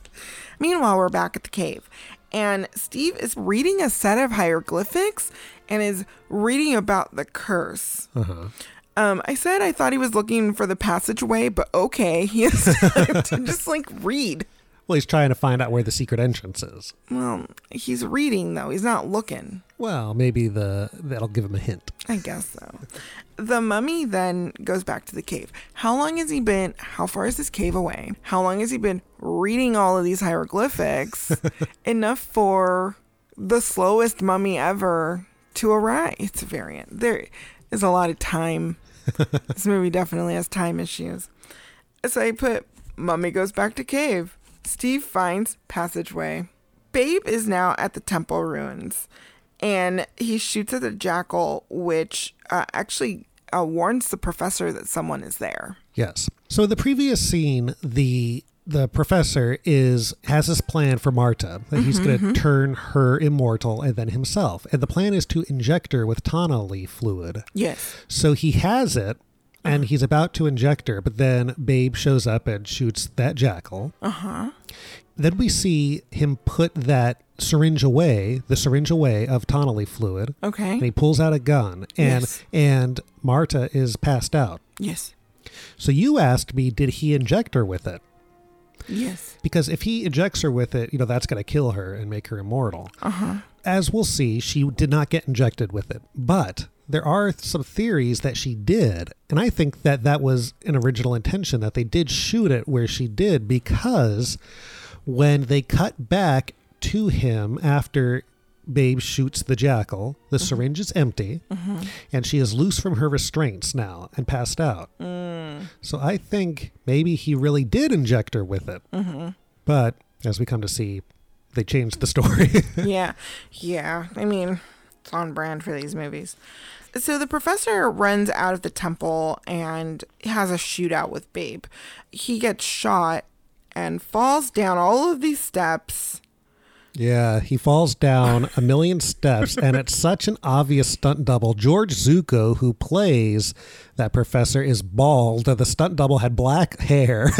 H: Meanwhile, we're back at the cave, and Steve is reading a set of hieroglyphics and is reading about the curse.
G: Uh-huh.
H: Um, I said I thought he was looking for the passageway, but okay, he has to just like read.
G: Well, he's trying to find out where the secret entrance is.
H: Well, he's reading though; he's not looking.
G: Well, maybe the that'll give him a hint.
H: I guess so. The mummy then goes back to the cave. How long has he been? How far is this cave away? How long has he been reading all of these hieroglyphics? enough for the slowest mummy ever to arrive. It's a variant. There is a lot of time. this movie definitely has time issues. So I put mummy goes back to cave. Steve finds passageway. Babe is now at the temple ruins and he shoots at the jackal, which uh, actually uh, warns the professor that someone is there.
G: Yes. So the previous scene, the the professor is has this plan for Marta that he's going to
H: Mhm, mhm.
G: turn her immortal and then himself, and the plan is to inject her with Tana leaf fluid.
H: Yes.
G: So he has it, and he's about to inject her, but then Babe shows up and shoots that jackal.
H: Uh huh.
G: Then we see him put that syringe away, the syringe away of leaf fluid.
H: Okay.
G: And he pulls out a gun, and
H: Yes.
G: and Marta is passed out.
H: Yes.
G: So you asked me, did he inject her with it?
H: Yes.
G: Because if he injects her with it, you know, that's going to kill her and make her immortal.
H: Uh huh.
G: As we'll see, she did not get injected with it. But there are some theories that she did. And I think that that was an original intention, that they did shoot it where she did, because when they cut back to him after Babe shoots the jackal, the syringe is empty,
H: Mhm.
G: and she is loose from her restraints now and passed out.
H: Mm.
G: So I think maybe he really did inject her with it.
H: Mhm.
G: But as we come to see, they changed the story.
H: yeah. Yeah. I mean, it's on brand for these movies. So the professor runs out of the temple and has a shootout with Babe. He gets shot and falls down all of these steps.
G: yeah, he falls down a million steps, and it's such an obvious stunt double. George Zucco, who plays that professor, is bald. The stunt double had black hair.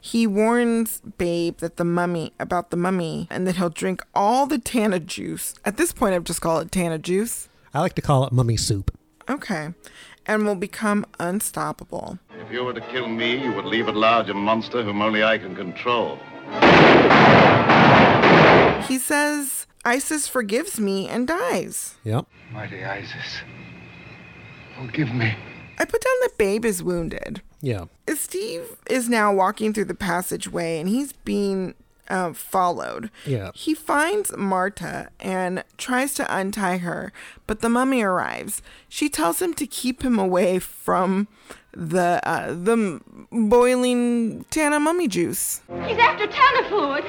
H: He warns Babe that the mummy about the mummy and that he'll drink all the Tana juice. At this point, I've just called it Tana juice.
G: I like to call it mummy soup.
H: Okay. And will become unstoppable.
D: If you were to kill me, you would leave at large a monster whom only I can control.
H: He says Isis forgives me and dies.
G: Yep.
F: Mighty Isis, forgive me.
H: I put down that Babe is wounded.
G: Yeah.
H: Steve is now walking through the passageway and he's being uh, followed.
G: Yeah.
H: He finds Marta and tries to untie her, but the mummy arrives. She tells him to keep him away from the uh, the boiling Tana mummy juice.
N: He's after Tana fluid.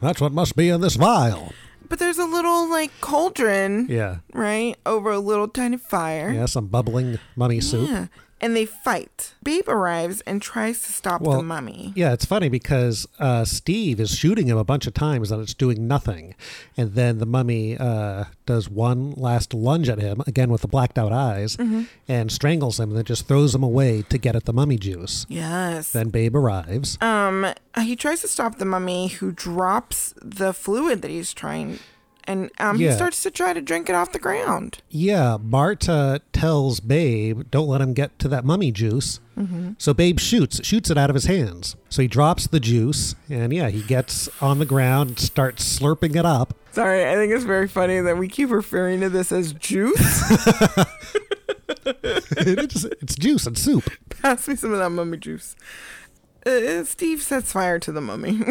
G: That's what must be in this vial.
H: But there's a little like cauldron,
G: Yeah.
H: right, over a little tiny fire.
G: Yeah, some bubbling mummy soup.
H: Yeah. And they fight. Babe arrives and tries to stop the mummy.
G: Yeah, it's funny because uh, Steve is shooting him a bunch of times and it's doing nothing. And then the mummy uh, does one last lunge at him, again with the blacked out eyes,
H: Mhm.
G: and strangles him and then just throws him away to get at the mummy juice.
H: Yes.
G: Then Babe arrives.
H: Um, he tries to stop the mummy, who drops the fluid that he's trying, and um, he starts to try to drink it off the ground.
G: Yeah, Marta tells Babe, don't let him get to that mummy juice.
H: Mhm.
G: So Babe shoots, shoots it out of his hands. So he drops the juice, and yeah, he gets on the ground and starts slurping it up.
H: Sorry, I think it's very funny that we keep referring to this as juice.
G: it's, it's juice and soup.
H: Pass me some of that mummy juice. Uh, Steve sets fire to the mummy.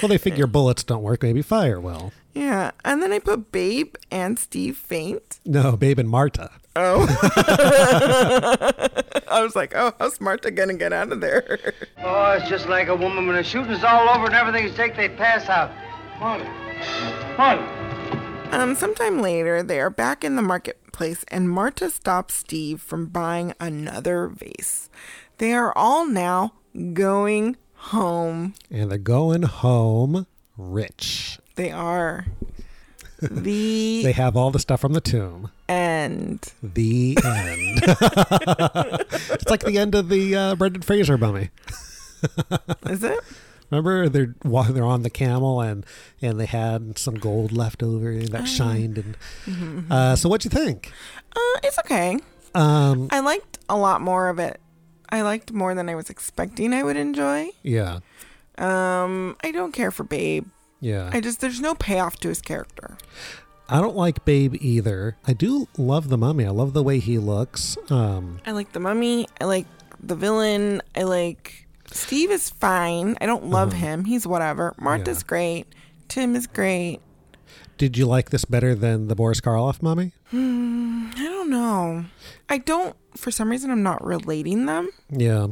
G: Well, they figure bullets don't work, maybe fire will.
H: yeah, and then I put Babe and Steve faint.
G: No, Babe and Marta.
H: Oh. I was like, oh, how's Marta gonna get out of there?
O: Oh, it's just like a woman when the shooting's all over and everything's take, they pass out. Come on. Come on.
H: Um, sometime later, they are back in the marketplace, and Marta stops Steve from buying another vase. They are all now going home.
G: And they're going home rich.
H: They are. The
G: They have all the stuff from the tomb.
H: end.
G: The end. it's like the end of the uh, Brendan Fraser mummy.
H: Is it?
G: Remember they're wa- they're on the camel and and they had some gold left over that shined and
H: Mhm,
G: uh, so what'd you think?
H: Uh, it's okay.
G: Um,
H: I liked a lot more of it. I liked more than I was expecting I would enjoy.
G: yeah,
H: Um, I don't care for Babe.
G: yeah.
H: I just there's no payoff to his character.
G: I don't like Babe either. I do love the mummy. I love the way he looks. Um,
H: I like the mummy. I like the villain. I like Steve is fine. I don't love
G: Uh-huh.
H: him. He's whatever. Martha's great. Tim is great.
G: did you like this better than the Boris Karloff mummy?
H: I don't know. I don't. For some reason, I'm not relating them.
G: Yeah.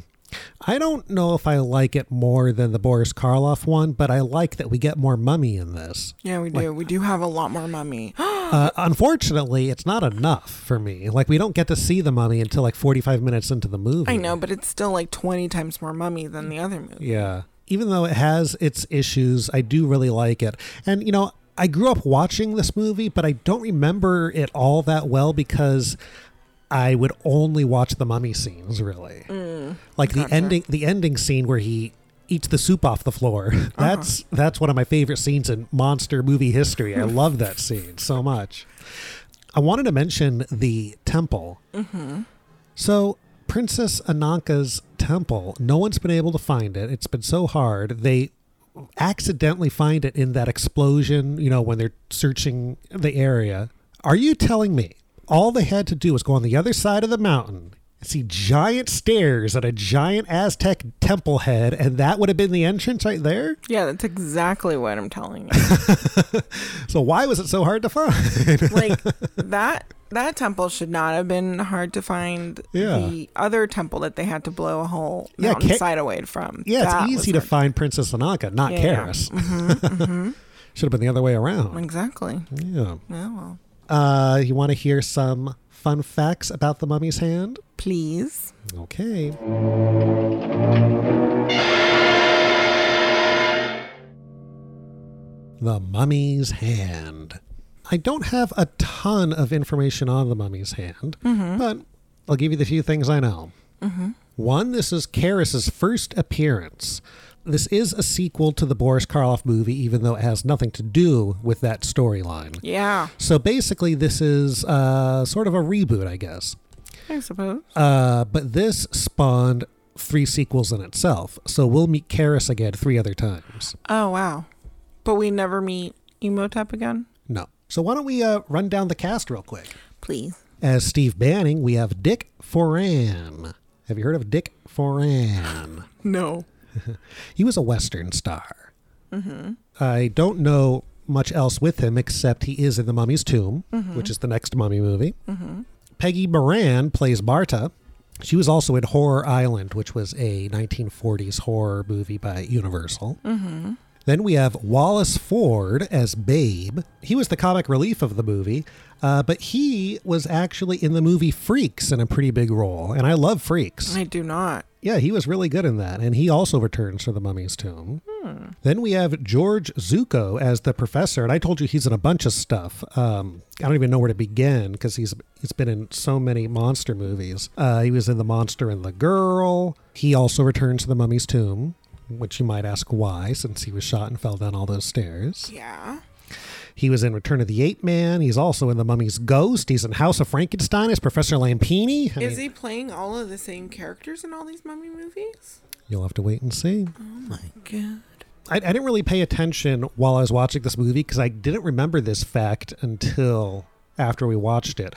G: I don't know if I like it more than the Boris Karloff one, but I like that we get more mummy in this.
H: Yeah, we do. we do have a lot more mummy.
G: Uh, unfortunately, it's not enough for me. Like, we don't get to see the mummy until like 45 minutes into the movie.
H: I know, but it's still like 20 times more mummy than the other movie.
G: Yeah. Even though it has its issues, I do really like it. And, you know, I grew up watching this movie, but I don't remember it all that well because I would only watch the mummy scenes, really.
H: Mm,
G: like the
H: gotcha.
G: ending the ending scene where he eats the soup off the floor. That's that's one of my favorite scenes in monster movie history. I love that scene so much. I wanted to mention the temple.
H: Mm-hmm.
G: So, Princess Ananka's temple, no one's been able to find it. It's been so hard. They accidentally find it in that explosion, you know, when they're searching the area. Are you telling me all they had to do was go on the other side of the mountain, see giant stairs at a giant Aztec temple head, and that would have been the entrance right there?
H: Yeah, that's exactly what I'm telling you.
G: So, why was it so hard to find?
H: like that that temple should not have been hard to find.
G: Yeah.
H: The other temple that they had to blow a hole
G: Yeah,
H: mountainside away from.
G: Yeah,
H: that
G: it's easy to
H: hard.
G: find Princess Ananka, not
H: Yeah, yeah.
G: Kharis.
H: Mhm, mhm.
G: Should have been the other way around.
H: Exactly.
G: Yeah.
H: Yeah, well.
G: Uh, you want to hear some fun facts about the mummy's hand?
H: Please.
G: Okay. The mummy's hand. I don't have a ton of information on the mummy's hand,
H: Mhm.
G: but I'll give you the few things I know.
H: Mhm.
G: One, this is Kharis's first appearance. This is a sequel to the Boris Karloff movie, even though it has nothing to do with that storyline.
H: Yeah,
G: So basically, this is uh, sort of a reboot, I guess.
H: I suppose.
G: Uh, but this spawned three sequels in itself. So we'll meet Kharis again three other times.
H: Oh wow. But we never meet Imhotep again?
G: No. So why don't we uh, run down the cast real quick?
H: Please.
G: As Steve Banning, we have Dick Foran. Have you heard of Dick Foran?
H: No.
G: he was a Western star.
H: Mm-hmm.
G: I don't know much else with him except he is in The Mummy's Tomb,
H: Mhm.
G: which is the next Mummy movie.
H: Mm-hmm.
G: Peggy Moran plays Marta. She was also in Horror Island, which was a 1940s horror movie by Universal.
H: Mm-hmm.
G: Then we have Wallace Ford as Babe. He was the comic relief of the movie, uh, but he was actually in the movie Freaks in a pretty big role. And I love Freaks.
H: I do not.
G: Yeah, he was really good in that. And he also returns to the Mummy's Tomb.
H: Hmm.
G: Then we have George Zucco as the professor, and I told you he's in a bunch of stuff. Um, I don't even know where to begin because he's he's been in so many monster movies. Uh, he was in The Monster and the Girl. He also returns to the Mummy's Tomb, which you might ask why, since he was shot and fell down all those stairs.
H: Yeah.
G: He was in Return of the Ape Man. He's also in The Mummy's Ghost. He's in House of Frankenstein as Professor Lampini. I
H: Is
G: mean,
H: he playing all of the same characters in all these mummy movies?
G: You'll have to wait and see.
H: Oh my god.
G: I, I didn't really pay attention while I was watching this movie because I didn't remember this fact until after we watched it.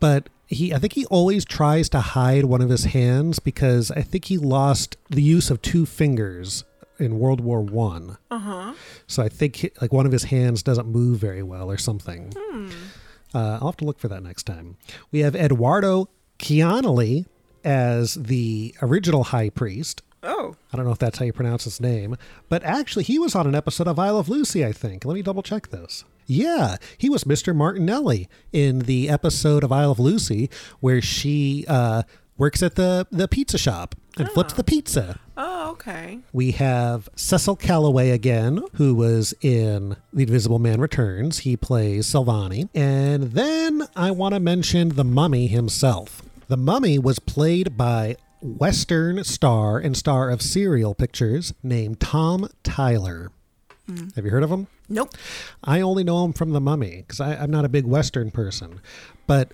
G: But he, I think he always tries to hide one of his hands because I think he lost the use of two fingers in World War One.
H: Uh huh.
G: So I think he- like one of his hands doesn't move very well or something.
H: Hmm.
G: Uh, I'll have to look for that next time. We have Eduardo Ciannelli as the original high priest.
H: Oh.
G: I don't know if that's how you pronounce his name, but actually, he was on an episode of I Love Lucy, I think. Let me double check this. Yeah, he was Mr. Martinelli in the episode of I Love Lucy where she uh, works at the, the pizza shop and flips the pizza.
H: Oh, okay.
G: We have Cecil Kellaway again, who was in The Invisible Man Returns. He plays Solvani. And then I want to mention the mummy himself. The mummy was played by Western star and star of serial pictures named Tom Tyler.
H: Mm.
G: Have you heard of him?
H: Nope.
G: I only know him from The Mummy because I'm not a big Western person. But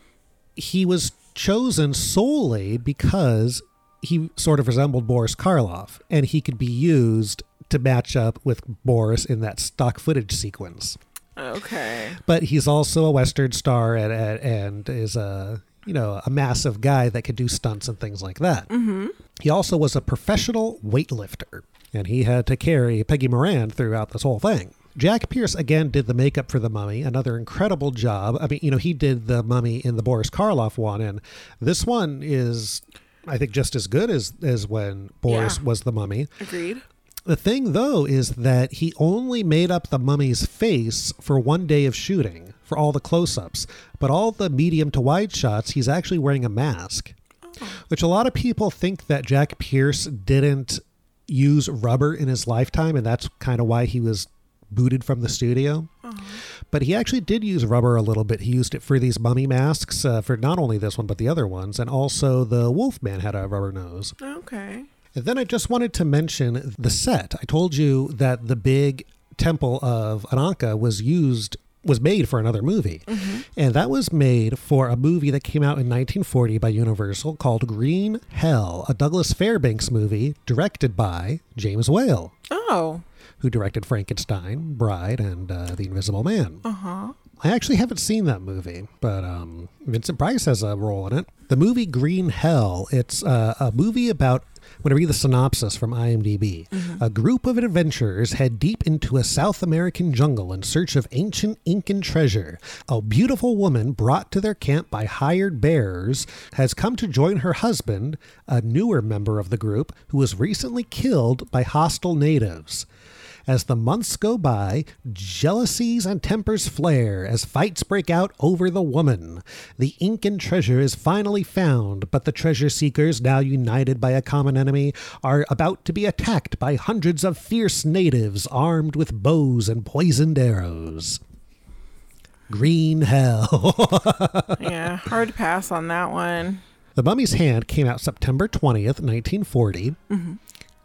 G: he was chosen solely because he sort of resembled Boris Karloff and he could be used to match up with Boris in that stock footage sequence.
H: Okay.
G: But he's also a Western star and, and, and is a you know a massive guy that could do stunts and things like that.
H: Mm-hmm.
G: He also was a professional weightlifter, and he had to carry Peggy Moran throughout this whole thing. Jack Pierce again did the makeup for the mummy, another incredible job. I mean, you know, he did the mummy in the Boris Karloff one, and this one is, I think, just as good as as when Boris
H: Yeah.
G: was the mummy.
H: Agreed.
G: The thing, though, is that he only made up the mummy's face for one day of shooting for all the close ups. But all the medium to wide shots, he's actually wearing a mask. Which a lot of people think that Jack Pierce didn't use rubber in his lifetime, and that's kind of why he was booted from the studio. But he actually did use rubber a little bit. He used it for these mummy masks, uh, for not only this one, but the other ones. And also, the Wolfman had a rubber nose.
H: Okay.
G: And then I just wanted to mention the set. I told you that the big temple of Ananka was used was made for another movie. And that was made for a movie that came out in 1940 by Universal called Green Hell, a Douglas Fairbanks movie directed by James Whale,
H: Oh.
G: who directed Frankenstein, Bride, and uh, The Invisible Man.
H: Uh huh.
G: I actually haven't seen that movie, but um, Vincent Price has a role in it. The movie Green Hell, it's uh, a movie about, when I read the synopsis from IMDb, mm-hmm. a group of adventurers head deep into a South American jungle in search of ancient Incan treasure. A beautiful woman brought to their camp by hired bearers has come to join her husband, a newer member of the group, who was recently killed by hostile natives. As the months go by, jealousies and tempers flare as fights break out over the woman. The Incan treasure is finally found, but the treasure seekers, now united by a common enemy, are about to be attacked by hundreds of fierce natives armed with bows and poisoned arrows. Green Hell.
H: yeah, hard pass on that one.
G: The Mummy's Hand came out September 20th, 1940.
H: Mhm.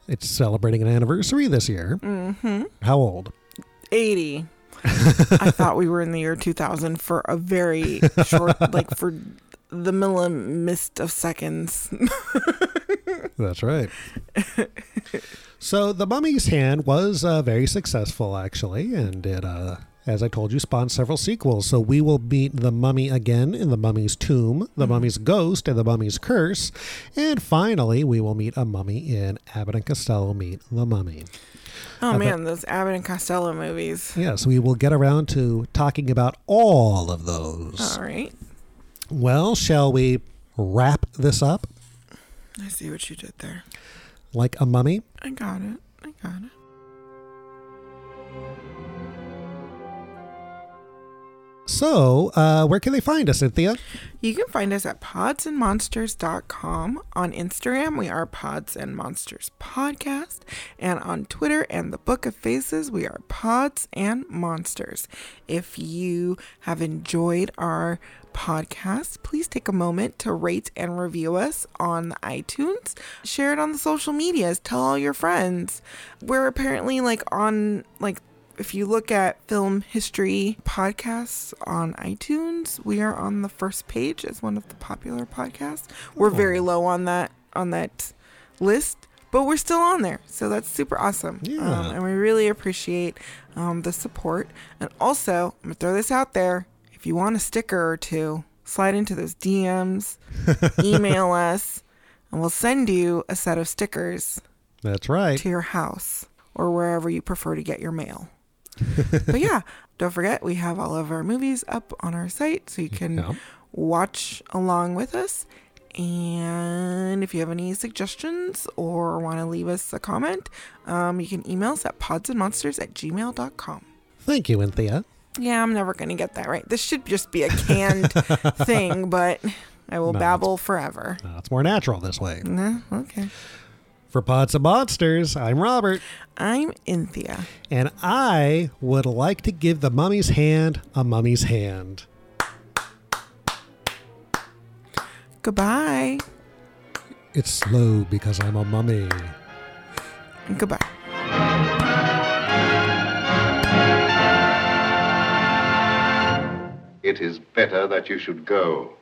G: It's celebrating an anniversary this year.
H: Mm-hmm.
G: How old?
H: 80. I thought we were in the year 2000 for a very short, like for the millimist of seconds.
G: That's right. so the Mummy's Hand was uh, very successful, actually, and it uh, as I told you, spawned several sequels. So we will meet the mummy again in the mummy's tomb, the
H: Mm-hmm.
G: mummy's ghost, and the mummy's curse. And finally, we will meet a mummy in Abbott and Costello Meet the Mummy.
H: Oh
G: Uh,
H: man, those Abbott and Costello movies.
G: Yes, we will get around to talking about all of those.
H: All right.
G: Well, shall we wrap this up
H: I see what you did there.
G: like a mummy?
H: I got it. I got it.
G: So, uh, where can they find us, Cynthia?
H: You can find us at podsandmonsters.com. On Instagram, we are Pods and Monsters Podcast. And on Twitter and the Book of Faces, we are Pods and Monsters. If you have enjoyed our podcast, please take a moment to rate and review us on iTunes. Share it on the social medias. Tell all your friends. We're apparently like on like if you look at film history podcasts on iTunes, we are on the first page as one of the popular podcasts. We're very low on that on that list, but we're still on there, so that's super awesome.
G: Yeah.
H: Um, and we really appreciate um, the support. And also, I'm gonna throw this out there: if you want a sticker or two, slide into those DMs, email us, and we'll send you a set of stickers
G: That's right.
H: to your house or wherever you prefer to get your mail. But yeah, don't forget we have all of our movies up on our site so you can watch along with us. And if you have any suggestions or want to leave us a comment, um, you can email us at podsandmonsters at gmail.com.
G: Thank you, Anthea.
H: Yeah, I'm never going to get that right. This should just be a canned thing, but I will
G: No,
H: babble forever.
G: Uh, it's more natural this way.
H: Nah, okay.
G: For Pods and Monsters, I'm Robert.
H: I'm Inthia.
G: And I would like to give the mummy's hand a mummy's hand.
H: Goodbye.
G: It's slow because I'm a mummy.
H: Goodbye.
D: It is better that you should go.